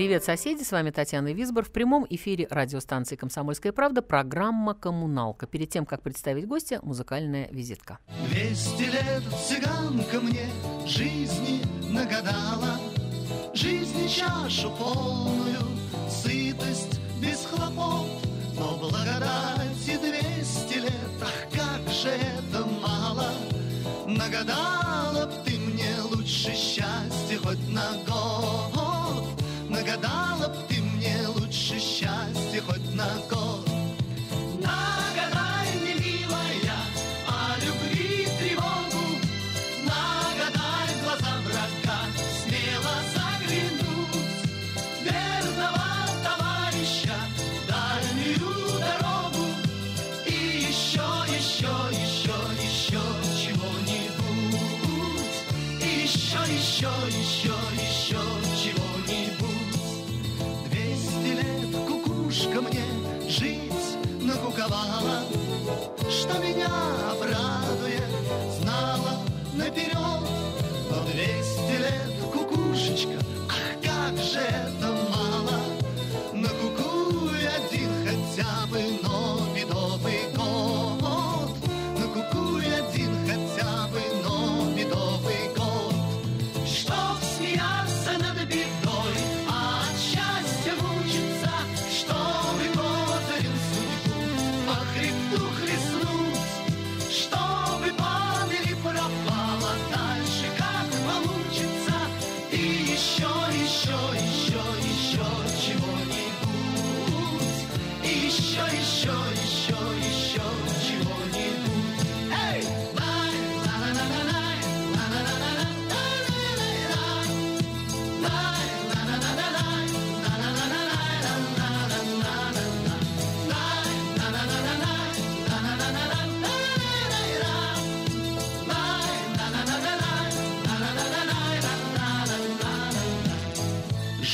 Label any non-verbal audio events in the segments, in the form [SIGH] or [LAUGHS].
Привет, соседи! С вами Татьяна Висбор. В прямом эфире радиостанции «Комсомольская правда» программа «Коммуналка». Перед тем, как представить гостя, музыкальная визитка. Двести лет цыганка мне жизни нагадала, Жизни чашу полную, сытость без хлопот, Но благодати двести лет, ах, как же это мало! Нагадала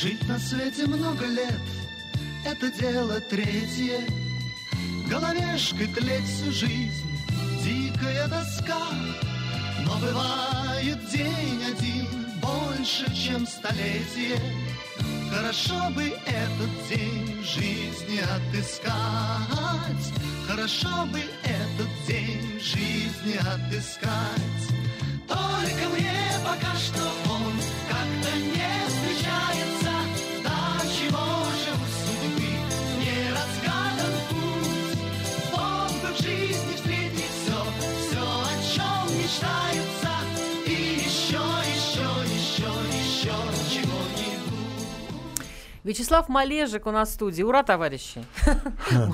Жить на свете много лет, это дело третье. Головешкой тлеть всю жизнь, дикая тоска. Но бывает день один больше, чем столетие. Хорошо бы этот день жизни отыскать. Хорошо бы этот день жизни отыскать. Только мне пока что он Вячеслав Малежик у нас в студии. Ура, товарищи!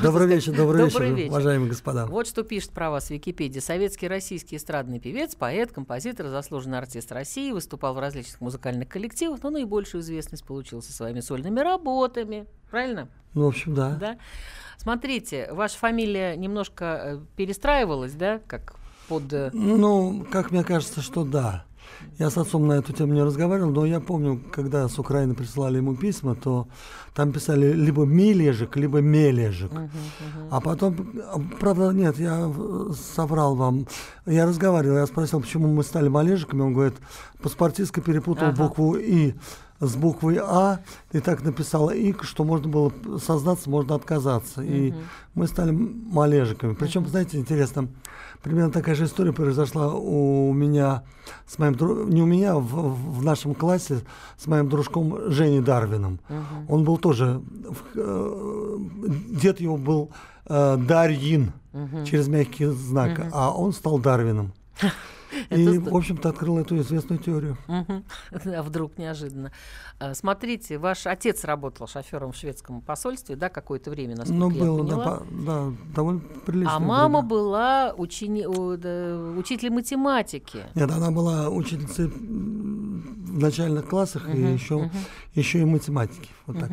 Добрый вечер, добрый, вечер, уважаемые господа. Вот что пишет про вас в Википедии. Советский российский эстрадный певец, поэт, композитор, заслуженный артист России, выступал в различных музыкальных коллективах, но наибольшую известность получил со своими сольными работами. Правильно? Ну, в общем, да. Да. Смотрите, ваша фамилия немножко э, перестраивалась, да, как под... э, Ну, как мне кажется, что да. Я с отцом на эту тему не разговаривал, но я помню, когда с Украины присылали ему письма, то там писали либо Мележик, либо Мележик. А потом, а, правда, нет, я э, соврал вам. Я разговаривал, я спросил, почему мы стали Малежиками. Он говорит, паспортистка перепутал Ага. букву И с буквой А, и так написала ИК, что можно было сознаться, можно отказаться. И мы стали Малежиками. Причем, знаете, интересно, примерно такая же история произошла у меня с моим не у меня, в, в нашем классе с моим дружком Женей Дарвином. Он был тоже, э, дед его был э, Дарьин через мягкий знак, а он стал Дарвином. [LAUGHS] И, в общем-то, открыл эту известную теорию. [LAUGHS] А вдруг неожиданно. А, Смотрите, ваш отец работал шофером в шведском посольстве, да, какое-то время, насколько Ну, я да, поняла. по- да, довольно прилично. а мама была учени... да, учителем математики. Нет, она была учительницей в начальных классах и еще, еще и математики. Вот так.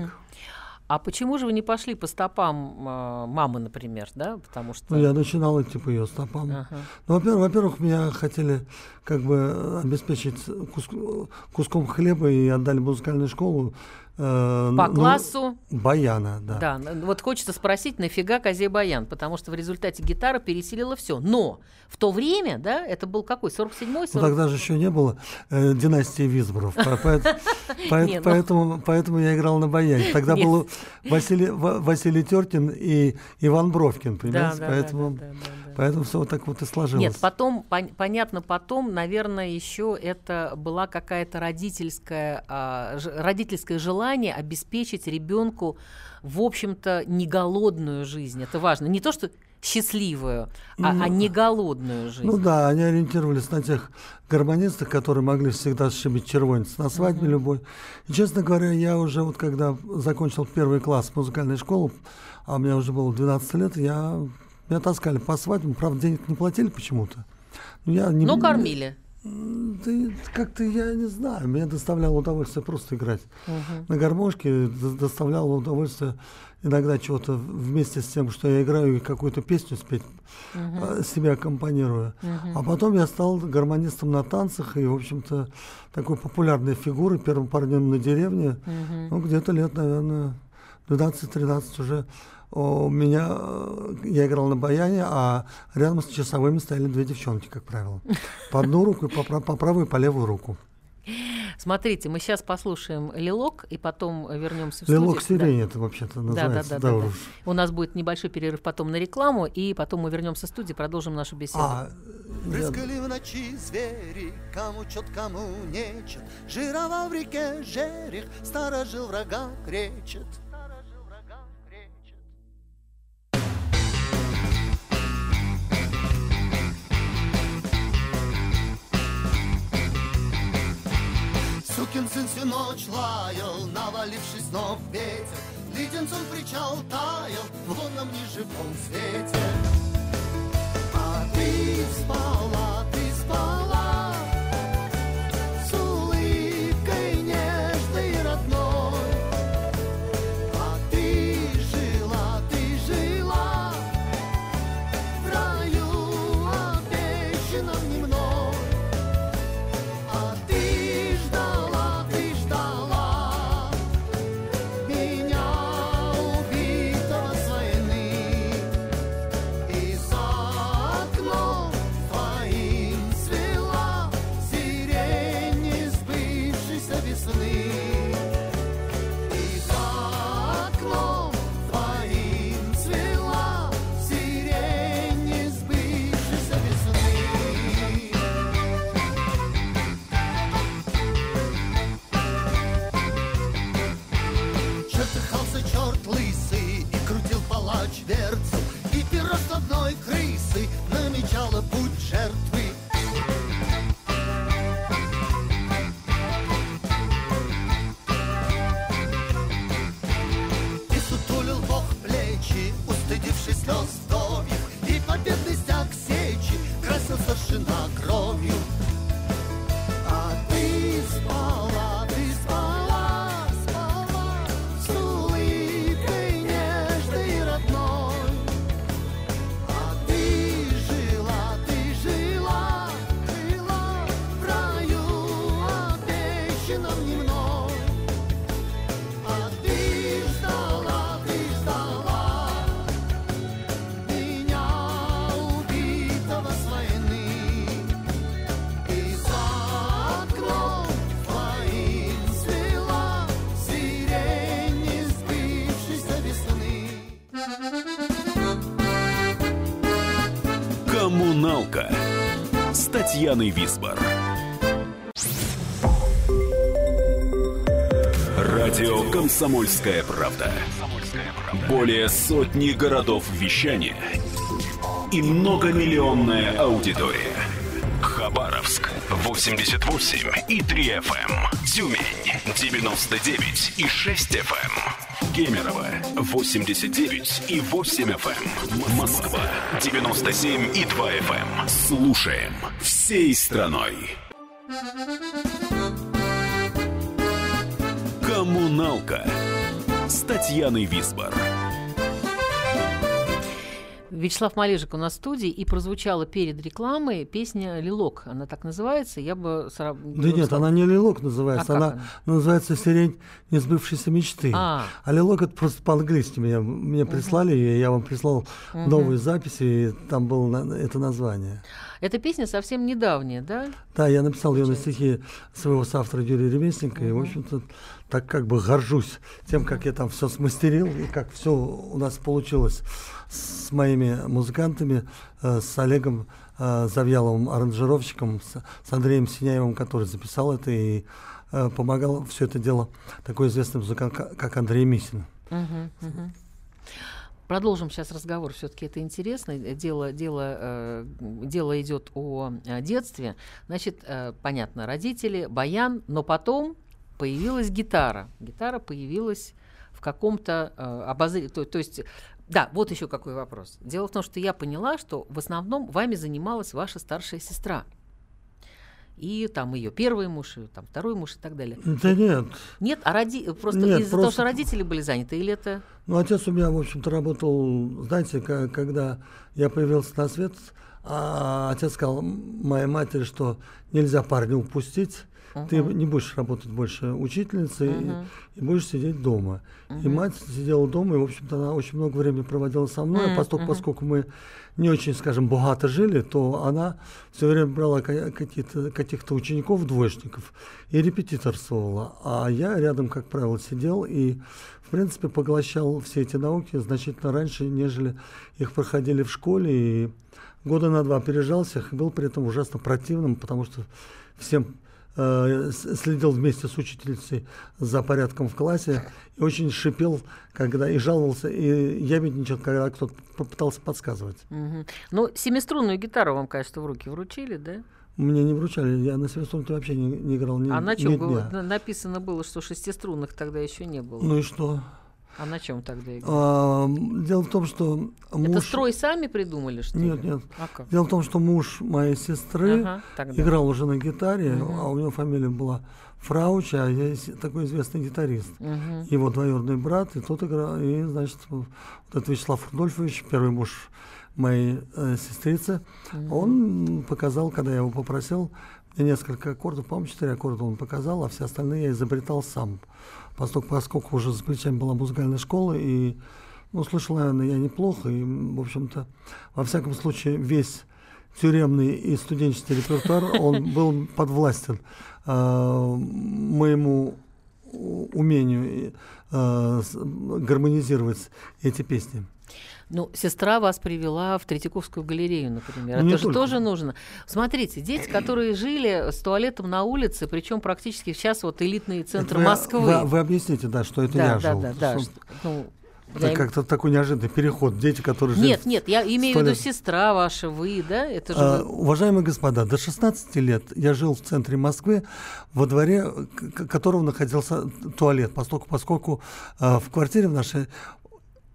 А почему же вы не пошли по стопам э, мамы, например, да? Потому что... Ну, я начинал идти по ее стопам. Ага. Ну, во-первых, во-первых, меня хотели как бы обеспечить кус- куском хлеба и отдали музыкальную школу. э, По ну, классу, Баяна, да. да. н- Вот хочется спросить, нафига козе баян? Потому что в результате гитара пересилила все. Но в то время, да, это был какой, 47-й, Ну, 40... тогда же еще не было э, династии Визборов, ну. поэтому, поэтому я играл на баяне. Тогда был Василий, Ва- Василий Теркин и Иван Бровкин, понимаете? поэтому, поэтому все вот так вот и сложилось. Нет, потом, пон- понятно, потом, наверное, еще это была какая-то родительская, а, ж- родительское желание обеспечить ребенку, в общем-то, не голодную жизнь. Это важно. Не то, что счастливую, а, а не голодную жизнь. Ну да, они ориентировались на тех гармонистов, которые могли всегда сшибить червонец на свадьбе любой. И, честно говоря, я уже вот когда закончил первый класс музыкальной школы, а мне уже было 12 лет, я, меня таскали по свадьбам, правда, денег не платили почему-то. Но я не, Ну, кормили. Да как-то я не знаю, мне доставляло удовольствие просто играть. На гармошке до- доставляло удовольствие иногда чего-то вместе с тем, что я играю и какую-то песню спеть, а, себе аккомпанирую. А потом я стал гармонистом на танцах и, в общем-то, такой популярной фигурой, первым парнем на деревне. Ну, где-то лет, наверное, 12-13 уже у меня, э, я играл на баяне, а рядом с часовыми стояли две девчонки, как правило. По одну руку, и по, по правую и по левую руку. Смотрите, мы сейчас послушаем Лилок, и потом вернемся в Лилок студию. Да. сирень это вообще-то Да, да, называется. да, да, да. уж. У нас будет небольшой перерыв потом на рекламу, и потом мы вернемся в студию, продолжим нашу беседу. А, я- Прыскали в ночи звери, кому чет, кому нечет. Жировал в реке жерех, сторожил врага кречет. Сукин сын всю ночь лаял, навалившись снов ветер. Леденцом причал таял в лунном неживом свете. А ты спала, ты спала Чертыхался черт Татьяной Висбор. Радио «Комсомольская правда». Более сотни городов вещания и многомиллионная аудитория. Хабаровск 88 и 3 FM. Тюмень 99 и 6 FM. Кемерово 89 и 8 FM. Эм. Москва 97 и 2 FM. Эм. Слушаем всей страной. Коммуналка с Татьяной Висбор. Вячеслав Малежик у нас в студии, и прозвучала перед рекламой песня «Лилок». Она так называется, я бы... Да нет, она не «Лилок» называется, А она, как называется «Сирень несбывшейся мечты». А. А «Лилок» это просто по-английски меня, мне прислали, и я вам прислал новые записи, и там было это название. Эта песня совсем недавняя, да? Да, я написал ее на стихи своего соавтора Юрия Ремесленника, и, в общем-то, так как бы горжусь тем, как я там все смастерил, и как все у нас получилось с моими музыкантами, э, с Олегом э, Завьяловым, аранжировщиком, с, Андреем Синяевым, который записал это и э, помогал все это дело такой известный музыкант, ка- как Андрей Мисин. Продолжим сейчас разговор. Все-таки это интересно. Дело, дело, э, дело идет о, детстве. Значит, э, понятно, родители, баян, но потом появилась гитара. Гитара появилась в каком-то э, обозрении. То, то есть, да, вот еще какой вопрос. Дело в том, что я поняла, что в основном вами занималась ваша старшая сестра. И там ее первый муж, и там второй муж и так далее. Да нет, Нет, а роди... просто Нет, из-за того, просто- что родители были заняты, или это... Ну, отец у меня, в общем-то, работал, знаете, когда я появился на свет, а отец сказал моей матери, что нельзя парня упустить, ты не будешь работать больше учительницей и, и будешь сидеть дома. И мать сидела дома, и, в общем-то, она очень много времени проводила со мной, а поскольку, поскольку мы не очень, скажем, богато жили, то она все время брала ка- какие-то, каких-то учеников, двоечников, и репетиторствовала. А я рядом, как правило, сидел и, в принципе, поглощал все эти науки значительно раньше, нежели их проходили в школе. И года на два опережал всех, и был при этом ужасно противным, потому что всем следил вместе с учительницей за порядком в классе и очень шипел, когда и жаловался, и ябедничал, когда кто-то попытался подсказывать. Мгм. Ну, семиструнную гитару вам, конечно, в руки вручили, да? Мне не вручали, я на семиструнке вообще не, не играл ни, а на чем было? дня. на- Написано было, что шестиструнных тогда еще не было. Ну и что? А на чем тогда играли? А, дело в том, что муж... Это строй сами придумали, что Нет, ли? нет. А как? Дело в том, что муж моей сестры Ага, тогда. играл уже на гитаре, а у него фамилия была Фрауч, а я такой известный гитарист. Мгм. Его двоюродный брат, и тот играл, и, значит, вот этот Вячеслав Рудольфович, первый муж моей э, сестрицы, он показал, когда я его попросил, несколько аккордов, по-моему, четыре аккорда он показал, а все остальные я изобретал сам. Поскольку, поскольку уже за плечами была музыкальная школа, и, ну, слышал, наверное, я неплохо, и, в общем-то, во всяком случае, весь тюремный и студенческий репертуар, он [LAUGHS] был подвластен э, моему умению э, гармонизировать эти песни. Ну, сестра вас привела в Третьяковскую галерею, например. Ну, Это же только. тоже нужно. Смотрите, дети, [CLEARS THROAT] которые жили с туалетом на улице, причем практически сейчас вот элитные центры вы- Москвы. Вы, вы объясните, да, что это да, я да, жил. да, да, Что- что- ну, Это я как-то такой неожиданный переход. Дети, которые жили... Нет, нет, я имею в виду сестра ваша, вы, да? Это же А, уважаемые господа, до 16 лет я жил в центре Москвы, во дворе которого находился туалет, поскольку, поскольку а, в квартире в нашей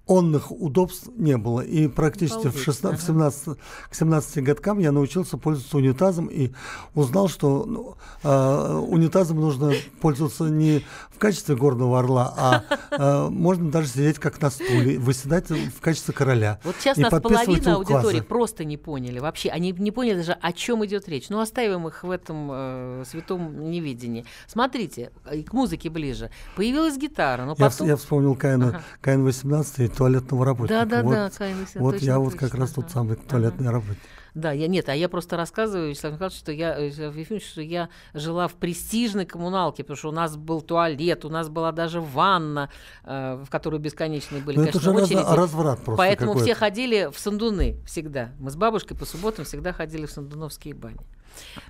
онных удобств не было. И практически в, Обалдеть, 16, в ага. 17, к 17 годкам я научился пользоваться унитазом и узнал, что ну, а, унитазом нужно пользоваться не в качестве горного орла, а, [LAUGHS] а, можно даже сидеть как на стуле, выседать в качестве короля. Вот сейчас нас половина указы. аудитории просто не поняли вообще. Они не поняли даже, о чем идет речь. Ну, оставим их в этом э, святом неведении. Смотрите, э, к музыке ближе. Появилась гитара, но Я, потом... я вспомнил КН, Ага. КН-18 и туалетного работника. Да, да, вот, да, Каин Васильевич, Вот я вот как раз тот самый туалетный работник. Да, я нет, а я просто рассказываю, Вячеслав Михайлович, что я, э, Ефимович, что я жила в престижной коммуналке, потому что у нас был туалет, у нас была даже ванна, э, в которую бесконечные были, Ну это конечно, же раз- очереди. разврат просто Поэтому все ходили в Сандуны всегда. Мы с бабушкой по субботам всегда ходили в Сандуновские бани.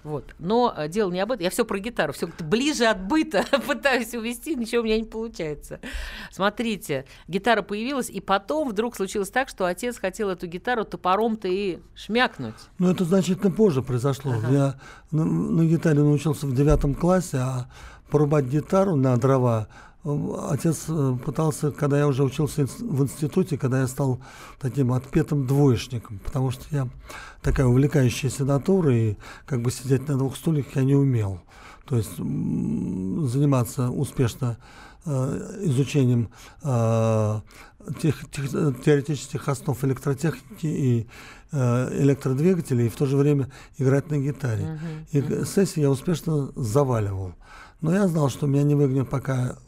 Вот. Но э, дело не об этом. Я все про гитару. Все ближе от быта [LAUGHS] пытаюсь увести, ничего у меня не получается. Смотрите, гитара появилась, и потом вдруг случилось так, что отец хотел эту гитару топором-то и шмякнуть. Ну это значительно позже произошло. Я на, на гитаре научился в девятом классе, а порубать гитару на дрова отец э, пытался, когда я уже учился в институте, когда я стал таким отпетым двоечником, потому что я такая увлекающаяся натура, и как бы сидеть на двух стульях я не умел. То есть заниматься успешно э, изучением э, тех, тех- теоретических основ электротехники и э, электродвигателей, и в то же время играть на гитаре. И г- сессии я успешно заваливал. Но я знал, что меня не выгонят, пока,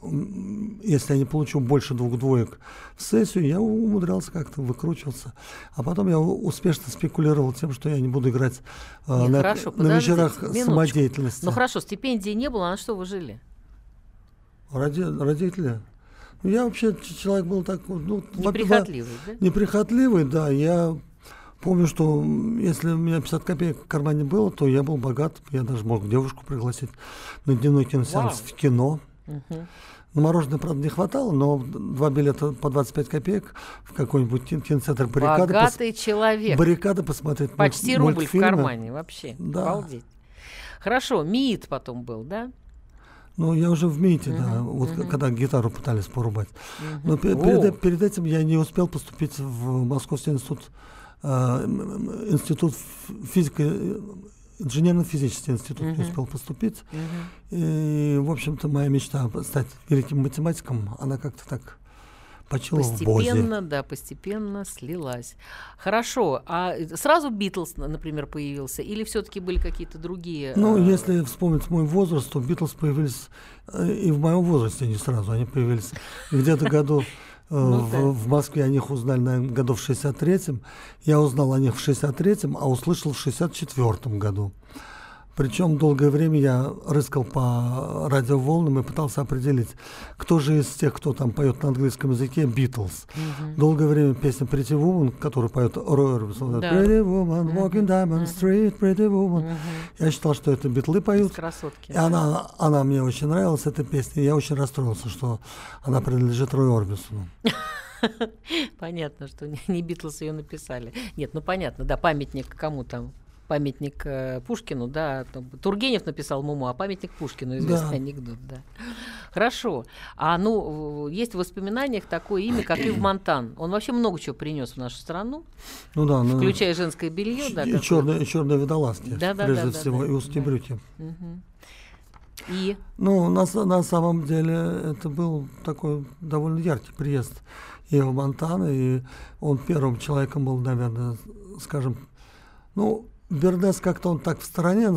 если я не получу больше двух двоек в сессию, я умудрялся как-то выкручиваться. А потом я успешно спекулировал тем, что я не буду играть э, Нет, на, хорошо, на вечерах минуточку. самодеятельности. Ну хорошо, стипендии не было, а на что вы жили? Роди- родители. Ну, я вообще человек был так, ну, во- Неприхотливый, да? Неприхотливый, да. Я помню, что если у меня 50 копеек в кармане было, то я был богат. Я даже мог девушку пригласить на дневной киносеанс Вау. в кино. Мгм. На мороженое, правда, не хватало, но два билета по 25 копеек в какой-нибудь кин- кинотеатр баррикады, пос- Богатый человек. баррикады посмотреть мульт- Почти рубль в кармане вообще. Да. Обалдеть. Хорошо, МИИТ потом был, да? Ну, я уже в МИТе, да, вот к- когда гитару пытались порубать. Но пе- О. перед, перед этим я не успел поступить в Московский институт, э, институт ф- физика, э, инженерно-физический институт не успел поступить. И, в общем-то, моя мечта стать великим математиком, она как-то так почила в бозе. Постепенно, да, постепенно слилась. Хорошо, а сразу Битлз, например, появился, или все-таки были какие-то другие? Ну, а, если вспомнить мой возраст, то Битлз появились э, и в моем возрасте не сразу. Они появились где-то году э, Ну в, да. в Москве о них узнали, наверное, году в 63-м. Я узнал о них в 63-м, а услышал в 64-м году. Причем долгое время я рыскал по радиоволнам и пытался определить, кто же из тех, кто там поет на английском языке, Битлз. Долгое время песня Pretty Woman, которую поет Рой Орбисон, Да. Pretty Woman, walking Diamond Street, Pretty Woman. Я считал, что это битлы поют. красотки. И она, она мне очень нравилась, эта песня. Я очень расстроился, что она принадлежит Рой Орбисону. [LAUGHS] Понятно, что не, не Битлз ее написали. Нет, ну понятно, да, памятник кому там? Памятник э, Пушкину, да, там Тургенев написал Муму, а памятник Пушкину, известный Да. анекдот, да. Хорошо. А ну, есть в воспоминаниях такое имя, как Ив Монтан. Он вообще много чего принес в нашу страну, Ну да, ну, включая женское белье, да. и черные, черные водолазки, Да, да, прежде да, да, всего, да, и узкие да. брюки. И Ну, на, на самом деле, это был такой довольно яркий приезд Ева Монтана, и он первым человеком был, наверное, скажем, ну, Бердес как-то он так в стороне,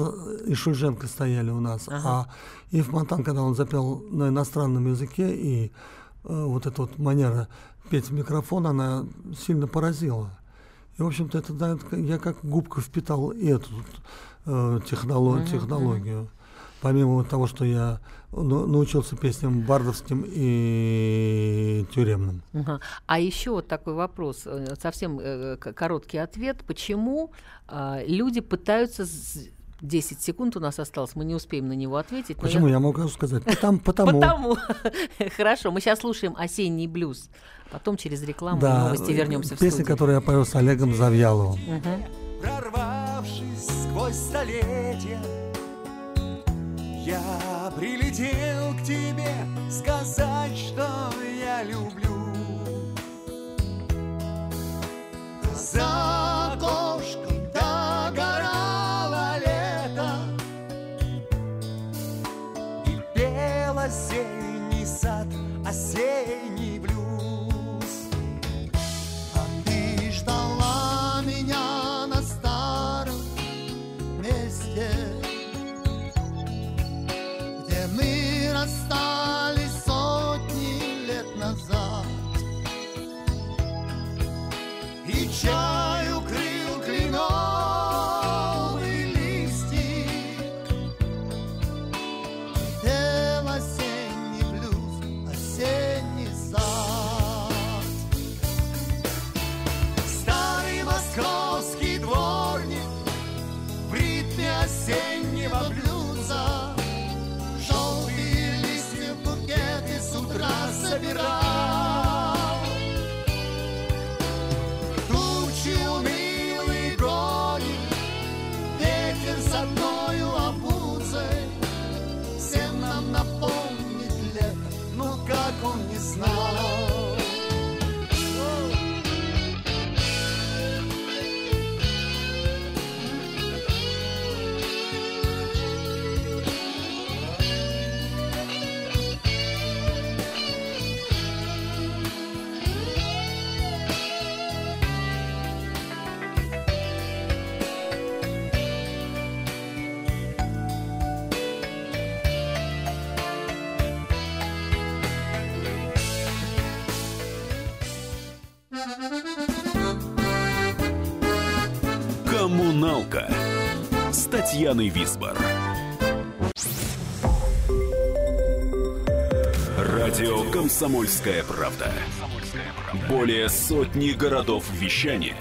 и Шульженко стояли у нас, Ага. а Ив Монтан, когда он запел на иностранном языке, и э, вот эта вот манера петь в микрофон, она сильно поразила. И, в общем-то, это, да, я как губка впитал и эту э, техноло- технологию. Помимо того, что я научился песням бардовским и тюремным. Ага. А еще вот такой вопрос, э, совсем э, короткий ответ. Почему а, люди пытаются... с- 10 секунд у нас осталось, мы не успеем на него ответить. Почему? Я могу сказать. [LAUGHS] Потому. потому. Потому. [LAUGHS] Хорошо, мы сейчас слушаем осенний блюз. Потом через рекламу Да, новости вернемся в песня, которую я пою с Олегом Завьяловым. Мгм. Прорвавшись сквозь столетия, я прилетел к тебе сказать, что я люблю. За Татьяной Висбор. Радио «Комсомольская правда». Более сотни городов вещания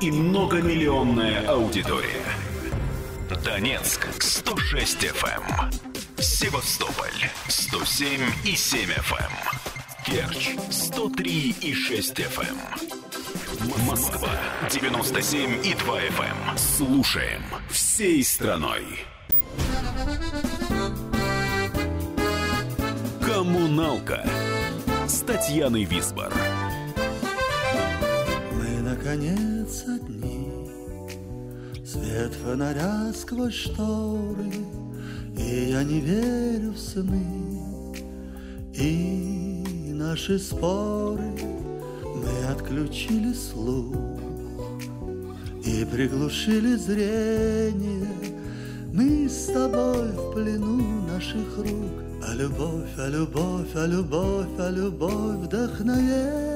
и многомиллионная аудитория. Донецк 106 FM. Севастополь 107 и 7 FM. Керчь 103 и 6 FM. Москва 97 и 2 FM. Слушаем всей страной. Коммуналка с Висбор. Мы, наконец, одни Свет фонаря сквозь шторы И я не верю в сны И наши споры Мы отключили слух И приглушили зрение. Мы с тобой в плену наших рук. А любовь, а любовь, а любовь, а любовь Вдохновение.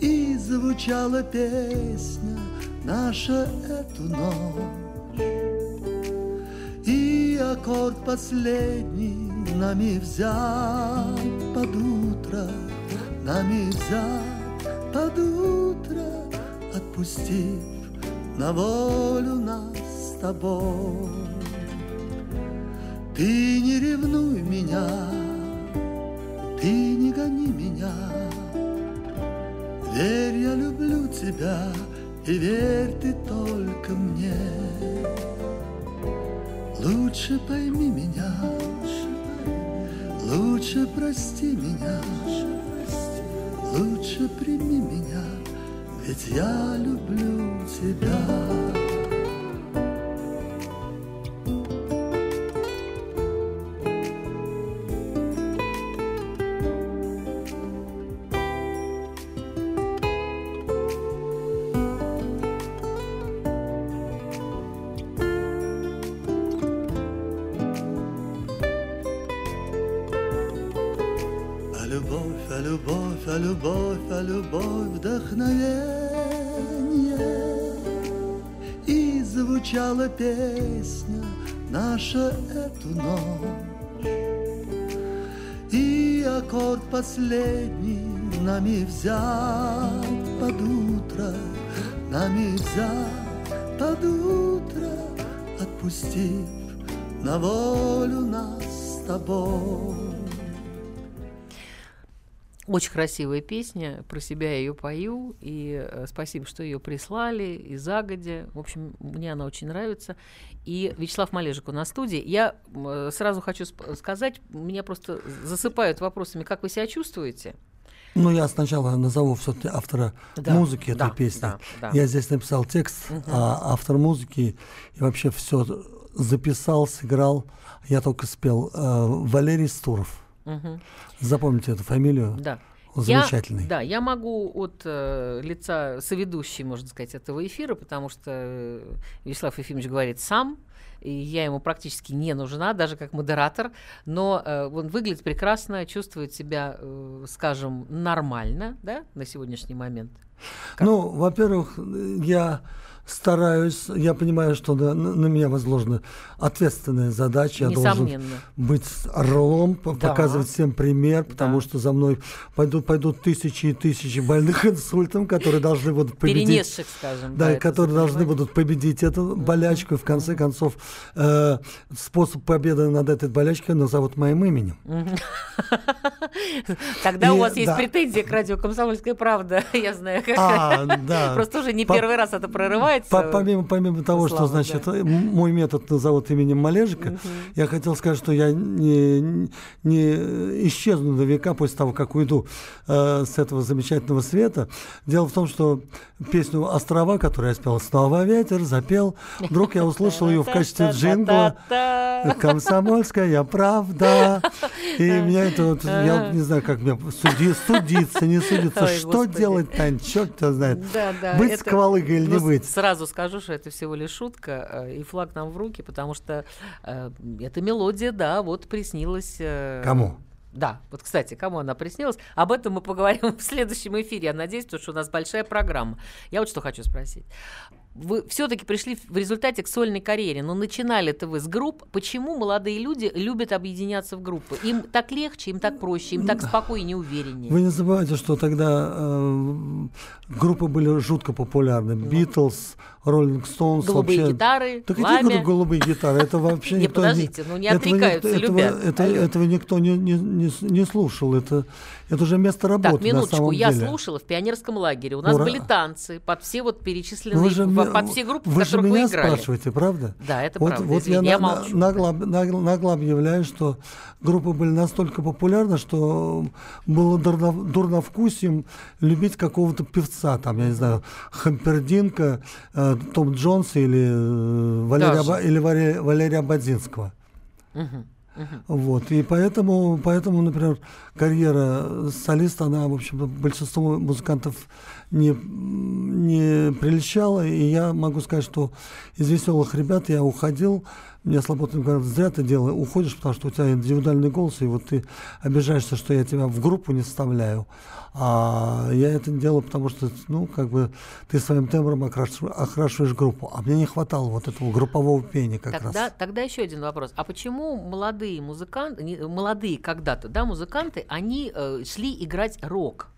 И звучала песня наша эту ночь. И аккорд последний нами взят под утро, нами взят под утро, отпустив на волю нас с тобой. Ты не ревнуй меня, ты не гони меня, Верь, я люблю тебя, и верь ты только мне. Лучше пойми меня, лучше прости меня, лучше прими меня, ведь я люблю тебя. Звучала песня наша эту ночь. И аккорд последний нами взят под утро, нами взят под утро, отпустив на волю нас с тобой. Очень красивая песня, про себя я ее пою, и э, спасибо, что ее прислали, и загодя. В общем, мне она очень нравится. И Вячеслав Малежик у нас в студии. Я э, сразу хочу сказать, меня просто засыпают вопросами, как вы себя чувствуете? Ну, я сначала назову все-таки автора Да, музыки этой да, песни. да, да. Я здесь написал текст, а автор музыки и вообще все записал, сыграл. Я только спел. Э, Валерий Стуров. Мгм. Запомните эту фамилию. Да. Замечательный. Я, да, я могу от э, лица соведущей, можно сказать, этого эфира, потому что э, Вячеслав Ефимович говорит сам, и я ему практически не нужна, даже как модератор, но э, он выглядит прекрасно, чувствует себя, э, скажем, нормально, да, на сегодняшний момент. как? Ну, во-первых, я стараюсь, я понимаю, что на, на- меня возложена ответственная задача. Я должен быть орлом, Да. показывать всем пример, потому Да. что за мной пойдут, пойдут тысячи и тысячи больных [LAUGHS] инсультом, которые должны будут победить. Перенесших, скажем. Да, которые должны будут победить эту болячку. И в конце концов, э, способ победы над этой болячкой назовут моим именем. [LAUGHS] Тогда у вас есть претензии к радио «Комсомольская правда», [LAUGHS] я знаю. А. Просто уже не первый раз это прорывается. По- помимо, помимо того, что, Слава, значит, да. мой метод назовут именем Малежика, я хотел сказать, что я не, не исчезну на века после того, как уйду э, с этого замечательного света. Дело в том, что песню «Острова», которую я спел «Снова ветер», запел, вдруг я услышал ее в качестве джингла. «Комсомольская правда». И меня это, вот, я не знаю, как мне суди, судиться, не судиться. Что делать, Тань, черт тебя знает. Быть сквалыгой или не быть? Сразу скажу, что это всего лишь шутка, э, и флаг нам в руки, потому что э, эта мелодия, да, вот приснилась... э, Кому? Да, вот, кстати, кому она приснилась, об этом мы поговорим [LAUGHS] в следующем эфире. Я надеюсь, что у нас большая программа. Я вот что хочу спросить. Вы все-таки пришли в результате к сольной карьере, но начинали-то вы с групп. Почему молодые люди любят объединяться в группы? Им так легче, им так проще, им так спокойнее, увереннее. Вы не забывайте, что тогда э, группы были жутко популярны. Битлз, Роллинг Стоунс. Голубые вообще... гитары, какие пламя. говорю, голубые гитары? Это вообще [LAUGHS] Не, никто подождите, ну не этого никто- отрекаются, этого, любят. это- Алло. этого никто не, не, не, не слушал. Это, это уже место работы Так, минуточку, я деле. слушала в пионерском лагере. У нас Ура. были танцы под все вот перечисленные, Вы же, в- под все группы, в вы же которых меня вы играли. спрашиваете, правда? Да, это вот, правда. Вот Извини, я, я молчу. нагло, нагло, нагло объявляю, что группа были настолько популярны, что было дурно, дурновкусием любить какого-то певца, там, я не знаю, Хампердинка, э, Том Джонс или, э, Валерия, Даже. Ба- или Валерия, Валерия. Мгм, мгм. Вот. И поэтому, поэтому, например, карьера солиста, она, в общем большинство музыкантов не, не прельщала. И я могу сказать, что из веселых ребят я уходил. Мне Слободин говорит, зря ты делаешь, уходишь, потому что у тебя индивидуальный голос, и вот ты обижаешься, что я тебя в группу не вставляю. А я это делаю, потому что, ну, как бы ты своим тембром окрашиваешь, окрашиваешь группу. А мне не хватало вот этого группового пения как Тогда, раз. тогда еще один вопрос. А почему молодые музыканты, молодые когда-то, да, музыканты, они э, шли играть рок?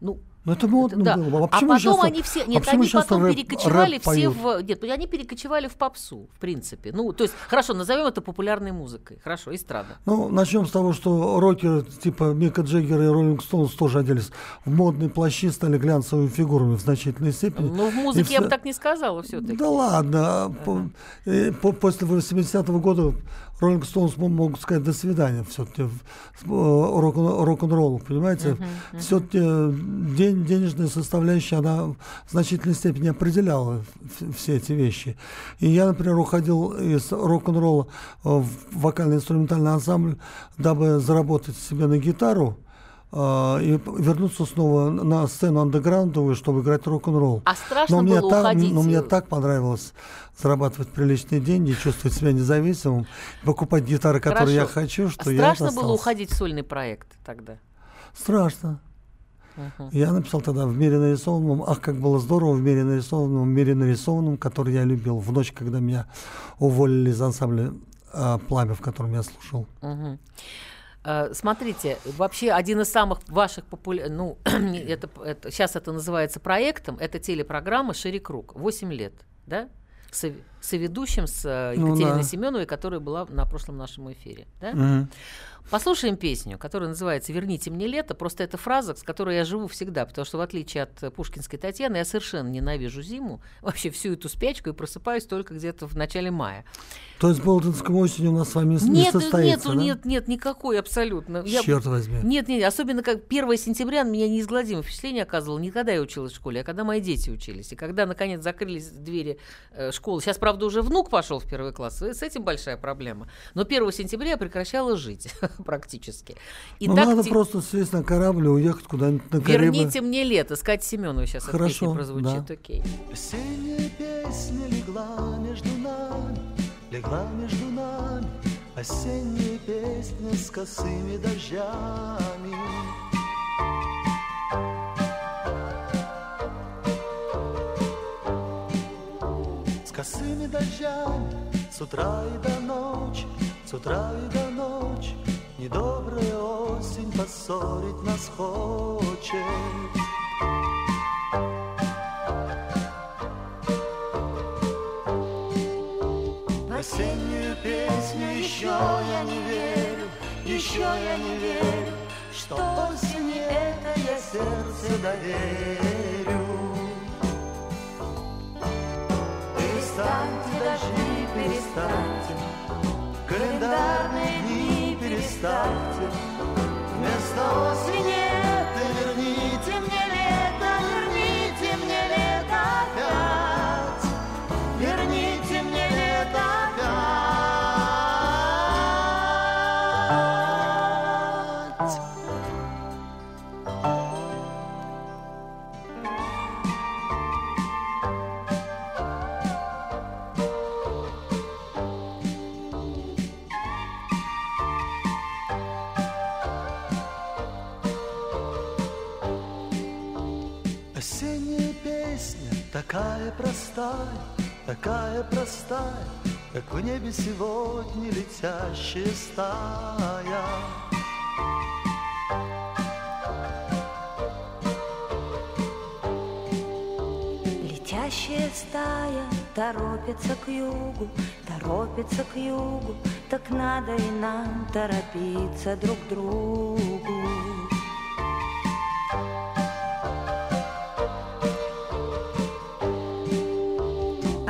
Ну, Ну, это модно да. было. А почему потом сейчас- они все, а нет, почему они потом рэп- перекочевали рэп все поют? в, нет, они перекочевали в попсу, в принципе. Ну, то есть, хорошо, назовем это популярной музыкой, хорошо, эстрада. Ну, начнем с того, что рокеры типа Мика Джеггера и Роллинг Стоунс тоже оделись в модные плащи, стали глянцевыми фигурами в значительной степени. Ну, в И музыке я бы так не сказала все-таки. Да ладно. а по- э, по- после 80-го года Роллинг Стоунс мо- могут сказать до свидания все-таки рок-н-роллу, понимаете? Все-таки день, денежная составляющая, она в значительной степени определяла все эти вещи. И я, например, уходил из рок-н-ролла э, в вокально-инструментальный ансамбль, дабы заработать себе на гитару, э, и п- вернуться снова на сцену андеграундовую, чтобы играть рок-н-ролл. А страшно но мне было так, уходить? Но мне так понравилось зарабатывать приличные деньги, чувствовать себя независимым, покупать гитары, которые я Хорошо. хочу, что а я страшно было уходить в сольный проект тогда? Страшно. Мгм. Я написал тогда в мире нарисованном, ах, как было здорово в мире нарисованном, в мире нарисованном, который я любил, в ночь, когда меня уволили из ансамбля а, «Пламя», в котором я слушал. Мгм. Э, Смотрите, вообще один из самых ваших популярных, ну, [CLEARS THROAT] это, это, сейчас это называется проектом, это телепрограмма «Шире круг», 8 лет, да? Со- соведущим с э, Ну Екатериной да. Семеновой, которая была на прошлом нашем эфире. Да? Мгм. Послушаем песню, которая называется «Верните мне лето». Просто это фраза, с которой я живу всегда, потому что в отличие от пушкинской Татьяны, я совершенно ненавижу зиму, [LAUGHS] вообще всю эту спячку и просыпаюсь только где-то в начале мая. То есть Болтинском осенью у нас с вами не Нет, состоится, нет, да? нет, нет, никакой абсолютно. Я- Черт возьми. Нет, нет, особенно как 1 сентября на меня неизгладимое впечатление оказывало не когда я училась в школе, а когда мои дети учились. И когда, наконец, закрылись двери э, школы. Сейчас, правда, уже внук пошел в первый класс, и с этим большая проблема. Но 1 сентября я прекращала жить [LAUGHS] [LAUGHS] практически. И ну, так надо те- просто сесть на корабль и уехать куда-нибудь на Карибы. Верните мне лето. Сказать Семенову сейчас Хорошо, песня прозвучит. да. Окей. Осенняя песня легла между нами, легла между нами. Осенняя песня с косыми дождями. С косыми дождями с утра и до ночи, с утра и до ночи. Недобрая осень поссорить нас хочет. В осеннюю песню еще я не верю, еще я не верю, что осени это я сердце доверю. Перестаньте дожди, перестаньте, календарные дни перестаньте, вместо осени простая, такая простая, Как в небе сегодня летящая стая. Летящая стая торопится к югу, торопится к югу, Так надо и нам торопиться друг к другу.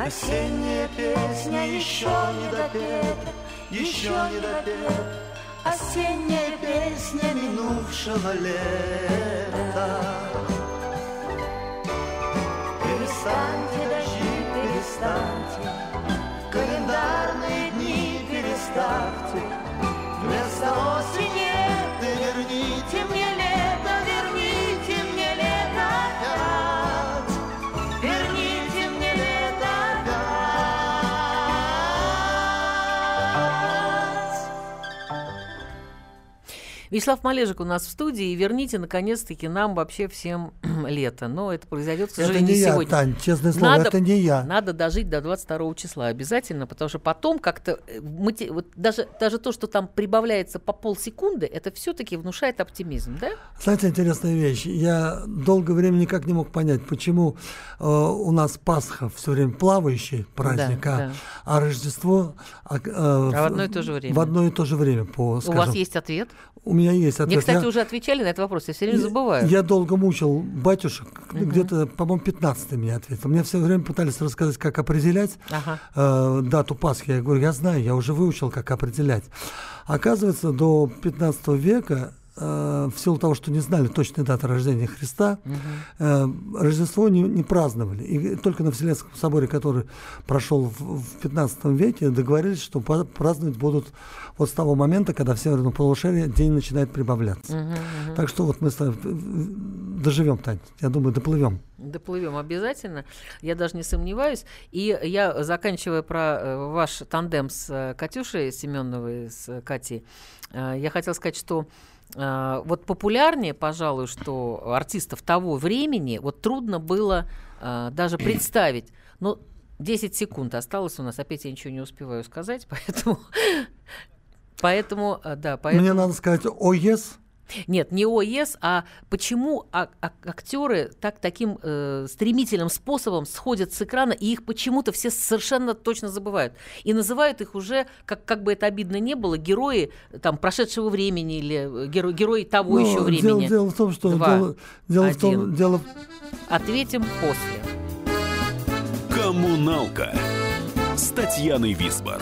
Осенняя песня еще не допета, еще не допета. Осенняя песня минувшего лета. Перестаньте, дожди, перестаньте, Календарные дни переставьте, Вместо осени Вячеслав Малежик у нас в студии, и верните, наконец-таки, нам вообще всем лето. Но это произойдет, к Это сожалению, не не я, сегодня. Тань, честное слово, Надо- это не я. Надо дожить до 22 числа обязательно, потому что потом как-то э, мати- вот даже, даже то, что там прибавляется по полсекунды, это все-таки внушает оптимизм, да? Знаете, интересная вещь. Я долгое время никак не мог понять, почему э, у нас Пасха все время плавающий праздник, Да, а, да. а Рождество а, э, в одно и то же время. В одно и то же время. По, У скажем, вас есть ответ? У меня есть ответ. Мне, кстати, Я- уже отвечали на этот вопрос, я все время я- забываю. Я долго мучил батюшек, где-то, по-моему, 15 мне ответил. Мне все время пытались рассказать, как определять Ага. э, дату Пасхи. Я говорю, я знаю, я уже выучил, как определять. Оказывается, до 15 века э, в силу того, что не знали точной даты рождения Христа, э, Рождество не, не праздновали. И только на Вселенском соборе, который прошел в, в 15 веке, договорились, что праздновать будут вот с того момента, когда в Северном полушарии день начинает прибавляться. Так что вот мы с тобой, э, доживем, Тань. Я думаю, доплывем. Доплывем обязательно, я даже не сомневаюсь. И я, заканчивая про ваш тандем с Катюшей Семеновой, с Катей, я хотела сказать, что вот популярнее, пожалуй, что артистов того времени, вот трудно было э, даже представить. Но 10 секунд осталось у нас, опять я ничего не успеваю сказать, [LAUGHS] поэтому... Поэтому, э, да, поэтому... Мне надо сказать «О, ес». Нет, не ОЕС, а почему а- а- актеры так таким э, стремительным способом сходят с экрана, и их почему-то все совершенно точно забывают. И называют их уже, как, как бы это обидно не было, герои там, прошедшего времени или э, геро- герои того Ну, еще дело, времени. дело в том, что Два, дело, дело в том, дело Ответим после. Коммуналка с Татьяной Висбор.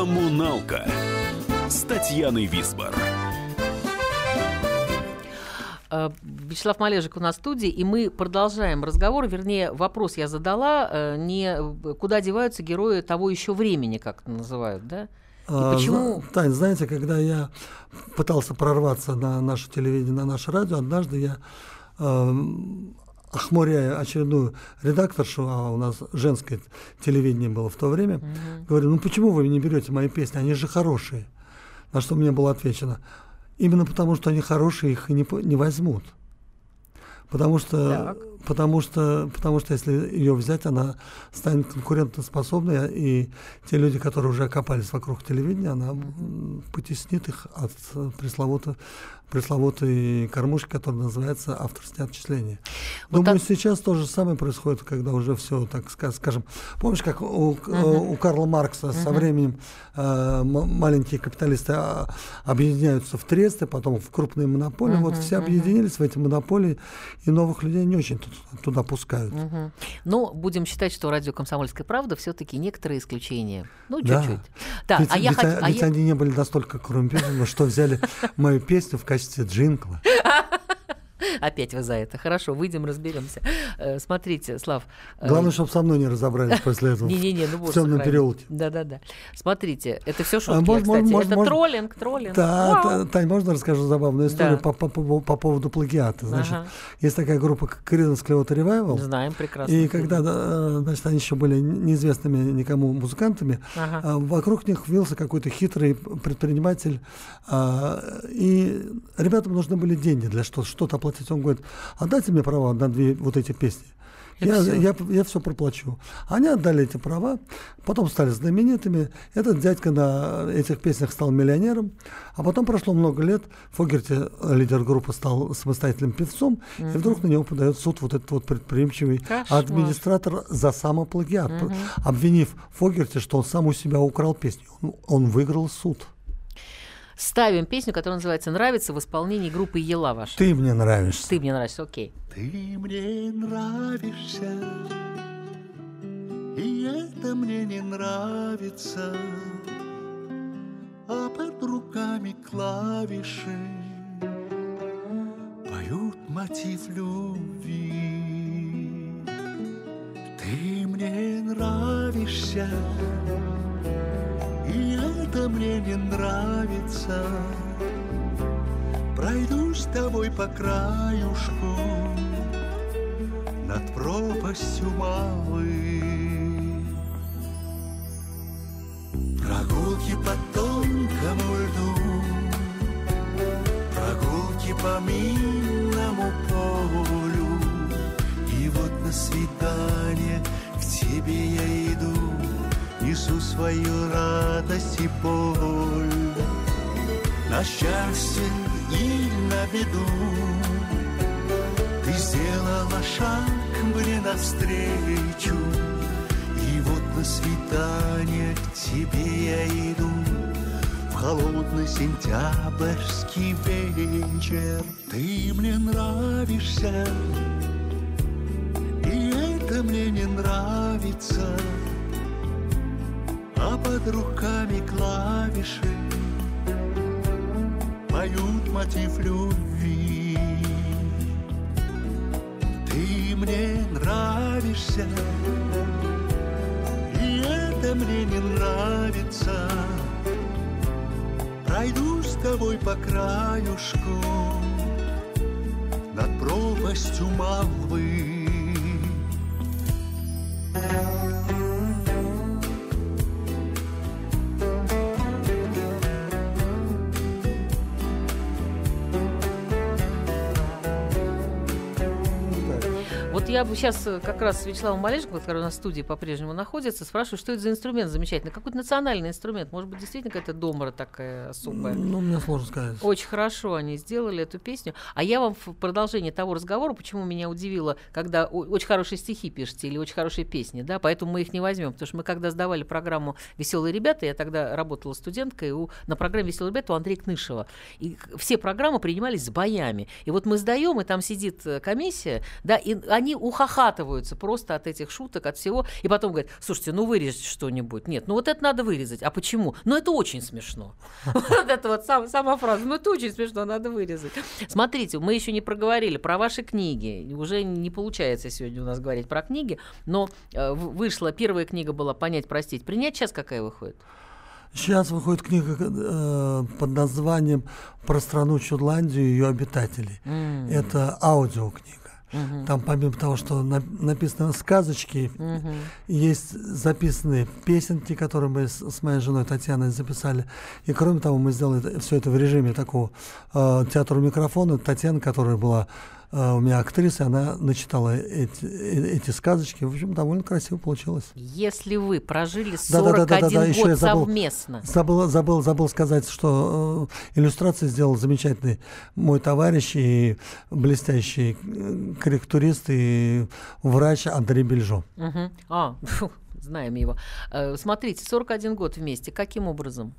Коммуналка с Татьяной Висбор. Э, Вячеслав Малежик у нас в студии, и мы продолжаем разговор. Вернее, вопрос я задала, э, не э, куда деваются герои того еще времени, как это называют, да? И А, почему? Тань, знаете, когда я пытался прорваться на наше телевидение, на наше радио, однажды я, эм, охмуряя очередную редакторшу, а у нас женское телевидение было в то время, говорю, ну почему вы не берете мои песни, они же хорошие. На что мне было отвечено, именно потому что они хорошие, их не, не возьмут. Потому что, потому что, потому что если ее взять, она станет конкурентоспособной, и те люди, которые уже окопались вокруг телевидения, она потеснит их от пресловутой, пресловутой кормушки, которая называется авторские отчисления. Вот Думаю, так- сейчас то же самое происходит, когда уже все, так ска- скажем, помнишь, как у, у Карла Маркса со временем э, маленькие капиталисты а, объединяются в тресты, потом в крупные монополии, вот все объединились в эти монополии, и новых людей не очень-то туда пускают. Мгм. Но будем считать, что радио «Комсомольская правда» все-таки некоторые исключения. Ну, Да. чуть-чуть. Так, ведь а я ведь, хот- а- а ведь я- они не были настолько коррумпированы, что взяли мою песню в качестве джингла. [LAUGHS] [LAUGHS] Опять вы за это. Хорошо, выйдем, разберемся. Э, Смотрите, Слав. э, Главное, чтобы со мной не разобрались после этого. Не-не-не, ну в боже темном переулке. Да-да-да. Смотрите, это все шутки, А кстати. это троллинг, троллинг. Да, Тань, можно расскажу забавную историю по, по- по- по поводу плагиата? Значит, есть такая группа Creedence Clearwater Revival. Знаем прекрасно. И когда, э, значит, они еще были неизвестными никому музыкантами, а, вокруг них вился какой-то хитрый предприниматель, а, и ребятам нужны были деньги для что- что-то оплатить. Он говорит, отдайте мне права на две вот эти песни. Я, всё. я, я все проплачу. Они отдали эти права, потом стали знаменитыми. Этот дядька на этих песнях стал миллионером. А потом прошло много лет. Фогерти, лидер группы, стал самостоятельным певцом. И вдруг на него подает суд вот этот вот предприимчивый Кошмар. администратор за самоплагиат, обвинив Фогерти, что он сам у себя украл песню. Он, он выиграл суд. Ставим песню, которая называется «Нравится» в исполнении группы «Ела» ваша. Ты мне нравишься. Ты мне нравишься, окей. Ты мне нравишься, и это мне не нравится. А под руками клавиши поют мотив любви. Ты мне нравишься, это мне не нравится. Пройду с тобой по краюшку Над пропастью малой Прогулки по тонкому льду Прогулки по минному полю. И вот на свидание к тебе я иду Несу свою радость и боль на счастье и на беду. Ты сделала шаг мне навстречу, и вот на свидание к тебе я иду. В холодный сентябрьский вечер ты мне нравишься, и это мне не нравится. Под руками клавиши поют мотив любви. Ты мне нравишься, и это мне не нравится. Пройду с тобой по краюшку над пропастью молвы. Я бы сейчас как раз с Вячеславом Малешко, который у нас в студии по-прежнему находится, спрашиваю, что это за инструмент замечательный? Какой-то национальный инструмент? Может быть, действительно какая-то домра такая особая? Ну, мне сложно сказать. Очень хорошо они сделали эту песню. А я вам в продолжение того разговора, почему меня удивило, когда очень хорошие стихи пишете или очень хорошие песни, да, поэтому мы их не возьмем, потому что мы когда сдавали программу «Веселые ребята», я тогда работала студенткой у, на программе «Веселые ребята» у Андрея Кнышева, и все программы принимались с боями. И вот мы сдаем, и там сидит э, комиссия, да, и они ухахатываются просто от этих шуток, от всего, и потом говорят, слушайте, ну вырежьте что-нибудь. Нет, ну вот это надо вырезать. А почему? Ну это очень смешно. [LAUGHS] Вот это вот сам- сама фраза. Ну это очень смешно, надо вырезать. Смотрите, мы еще не проговорили про ваши книги. Уже не получается сегодня у нас говорить про книги, но э, вышла, первая книга была «Понять, простить, принять». Сейчас какая выходит? Сейчас выходит книга э, под названием «Про страну Чудландию и ее обитателей». М, Это аудиокнига. Мгм, Там помимо того, что на- написаны сказочки, мгм. есть записанные песенки, которые мы с, с моей женой Татьяной записали. И кроме того, мы сделали все это в режиме такого э, театра микрофона. Татьяна, которая была э, у меня актриса, она начитала эти, эти сказочки. В общем, довольно красиво получилось. Если вы прожили Да-да-да-да-да, 41 еще я год забыл. совместно, Забыл, забыл, забыл сказать, что э, иллюстрации сделал замечательный мой товарищ и блестящий э, корректурист и врач Андрей Бельжо. Мгм. А, фу, знаем его. Э, Смотрите, 41 год вместе. Каким образом?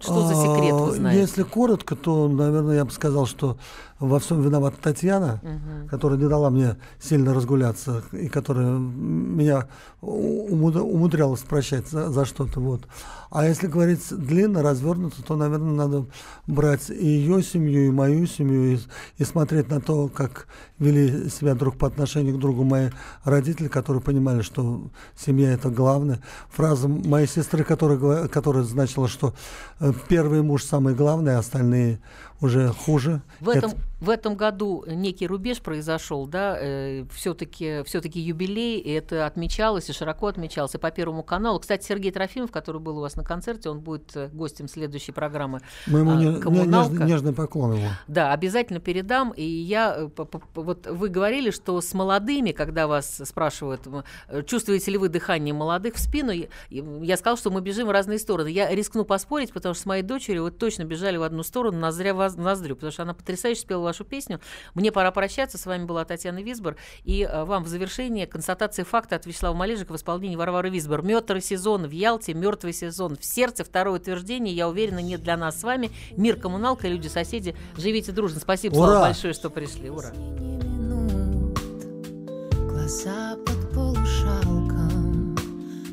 Что за секрет вы А, знаете? Если коротко, то, наверное, я бы сказал, что во всем виновата Татьяна, которая не дала мне сильно разгуляться и которая меня умудрялась прощать за, за что-то. Вот. А если говорить длинно, развернуто, то, наверное, надо брать и ее семью, и мою семью, и, и смотреть на то, как вели себя друг по отношению к другу мои родители, которые понимали, что семья это главное. Фраза моей сестры, которая, которая значила, что э, первый муж самый главный, а остальные уже хуже. В этом, Это- в этом году некий рубеж произошел, да, все-таки все юбилей, и это отмечалось, и широко отмечалось, и по Первому каналу. Кстати, Сергей Трофимов, который был у вас на концерте, он будет э, гостем следующей программы мы ему а, не- «Коммуналка». нежный, нежный поклон его. Да, обязательно передам. И я, э, вот вы говорили, что с молодыми, когда вас спрашивают, э, чувствуете ли вы дыхание молодых в спину, я, сказала, что мы бежим в разные стороны. Я рискну поспорить, потому что с моей дочерью вы точно бежали в одну сторону, ноздря в ноздрю, потому что она потрясающе спела вашу песню. Мне пора прощаться. С вами была Татьяна Висбор. И э, вам в завершение констатация факта от Вячеслава Малежика в исполнении Варвары Висбор. Мертвый сезон в Ялте, мертвый сезон в сердце. Второе утверждение, я уверена, не для нас с вами. Мир, коммуналка, люди-соседи. Живите дружно. Спасибо, Ура! Слава, большое, что пришли. Ура! Глаза под полушалком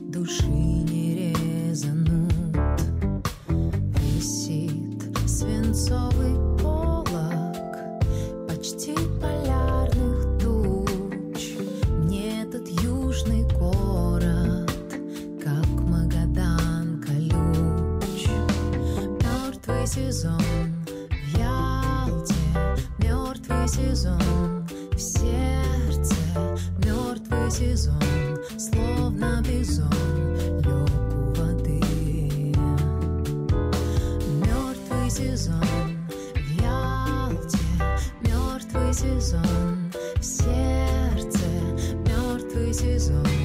Души не резанут Висит свинцовый Почти полярных туч. Мне этот южный город Как Магадан колюч Мертвый сезон в Ялте, мертвый сезон в сердце, мертвый сезон, словно бизон лег у воды. Мертвый сезон сезон. В сердце, мертвый сезон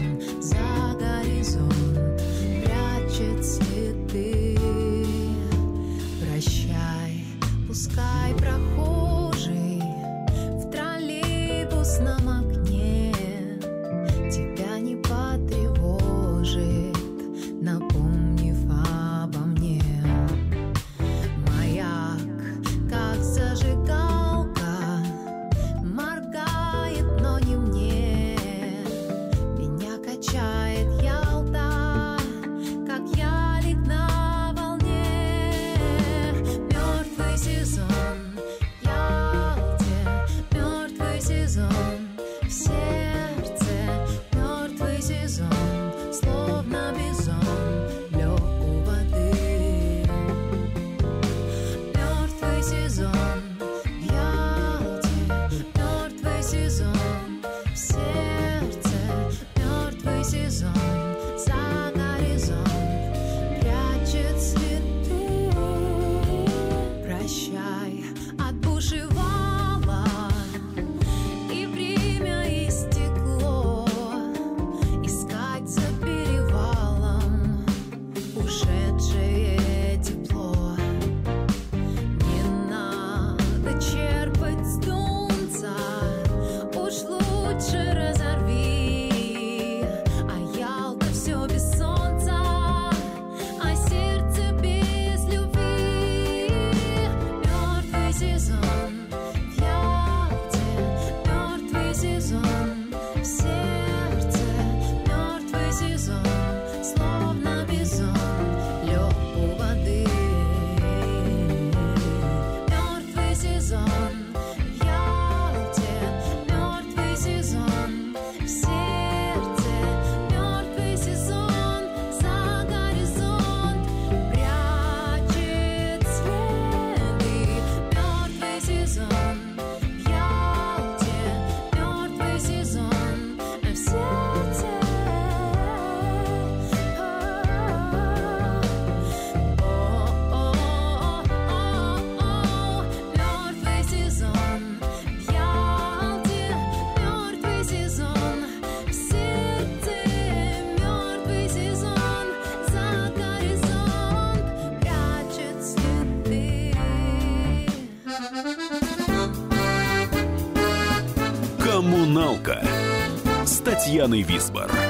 Татьяной Висбор.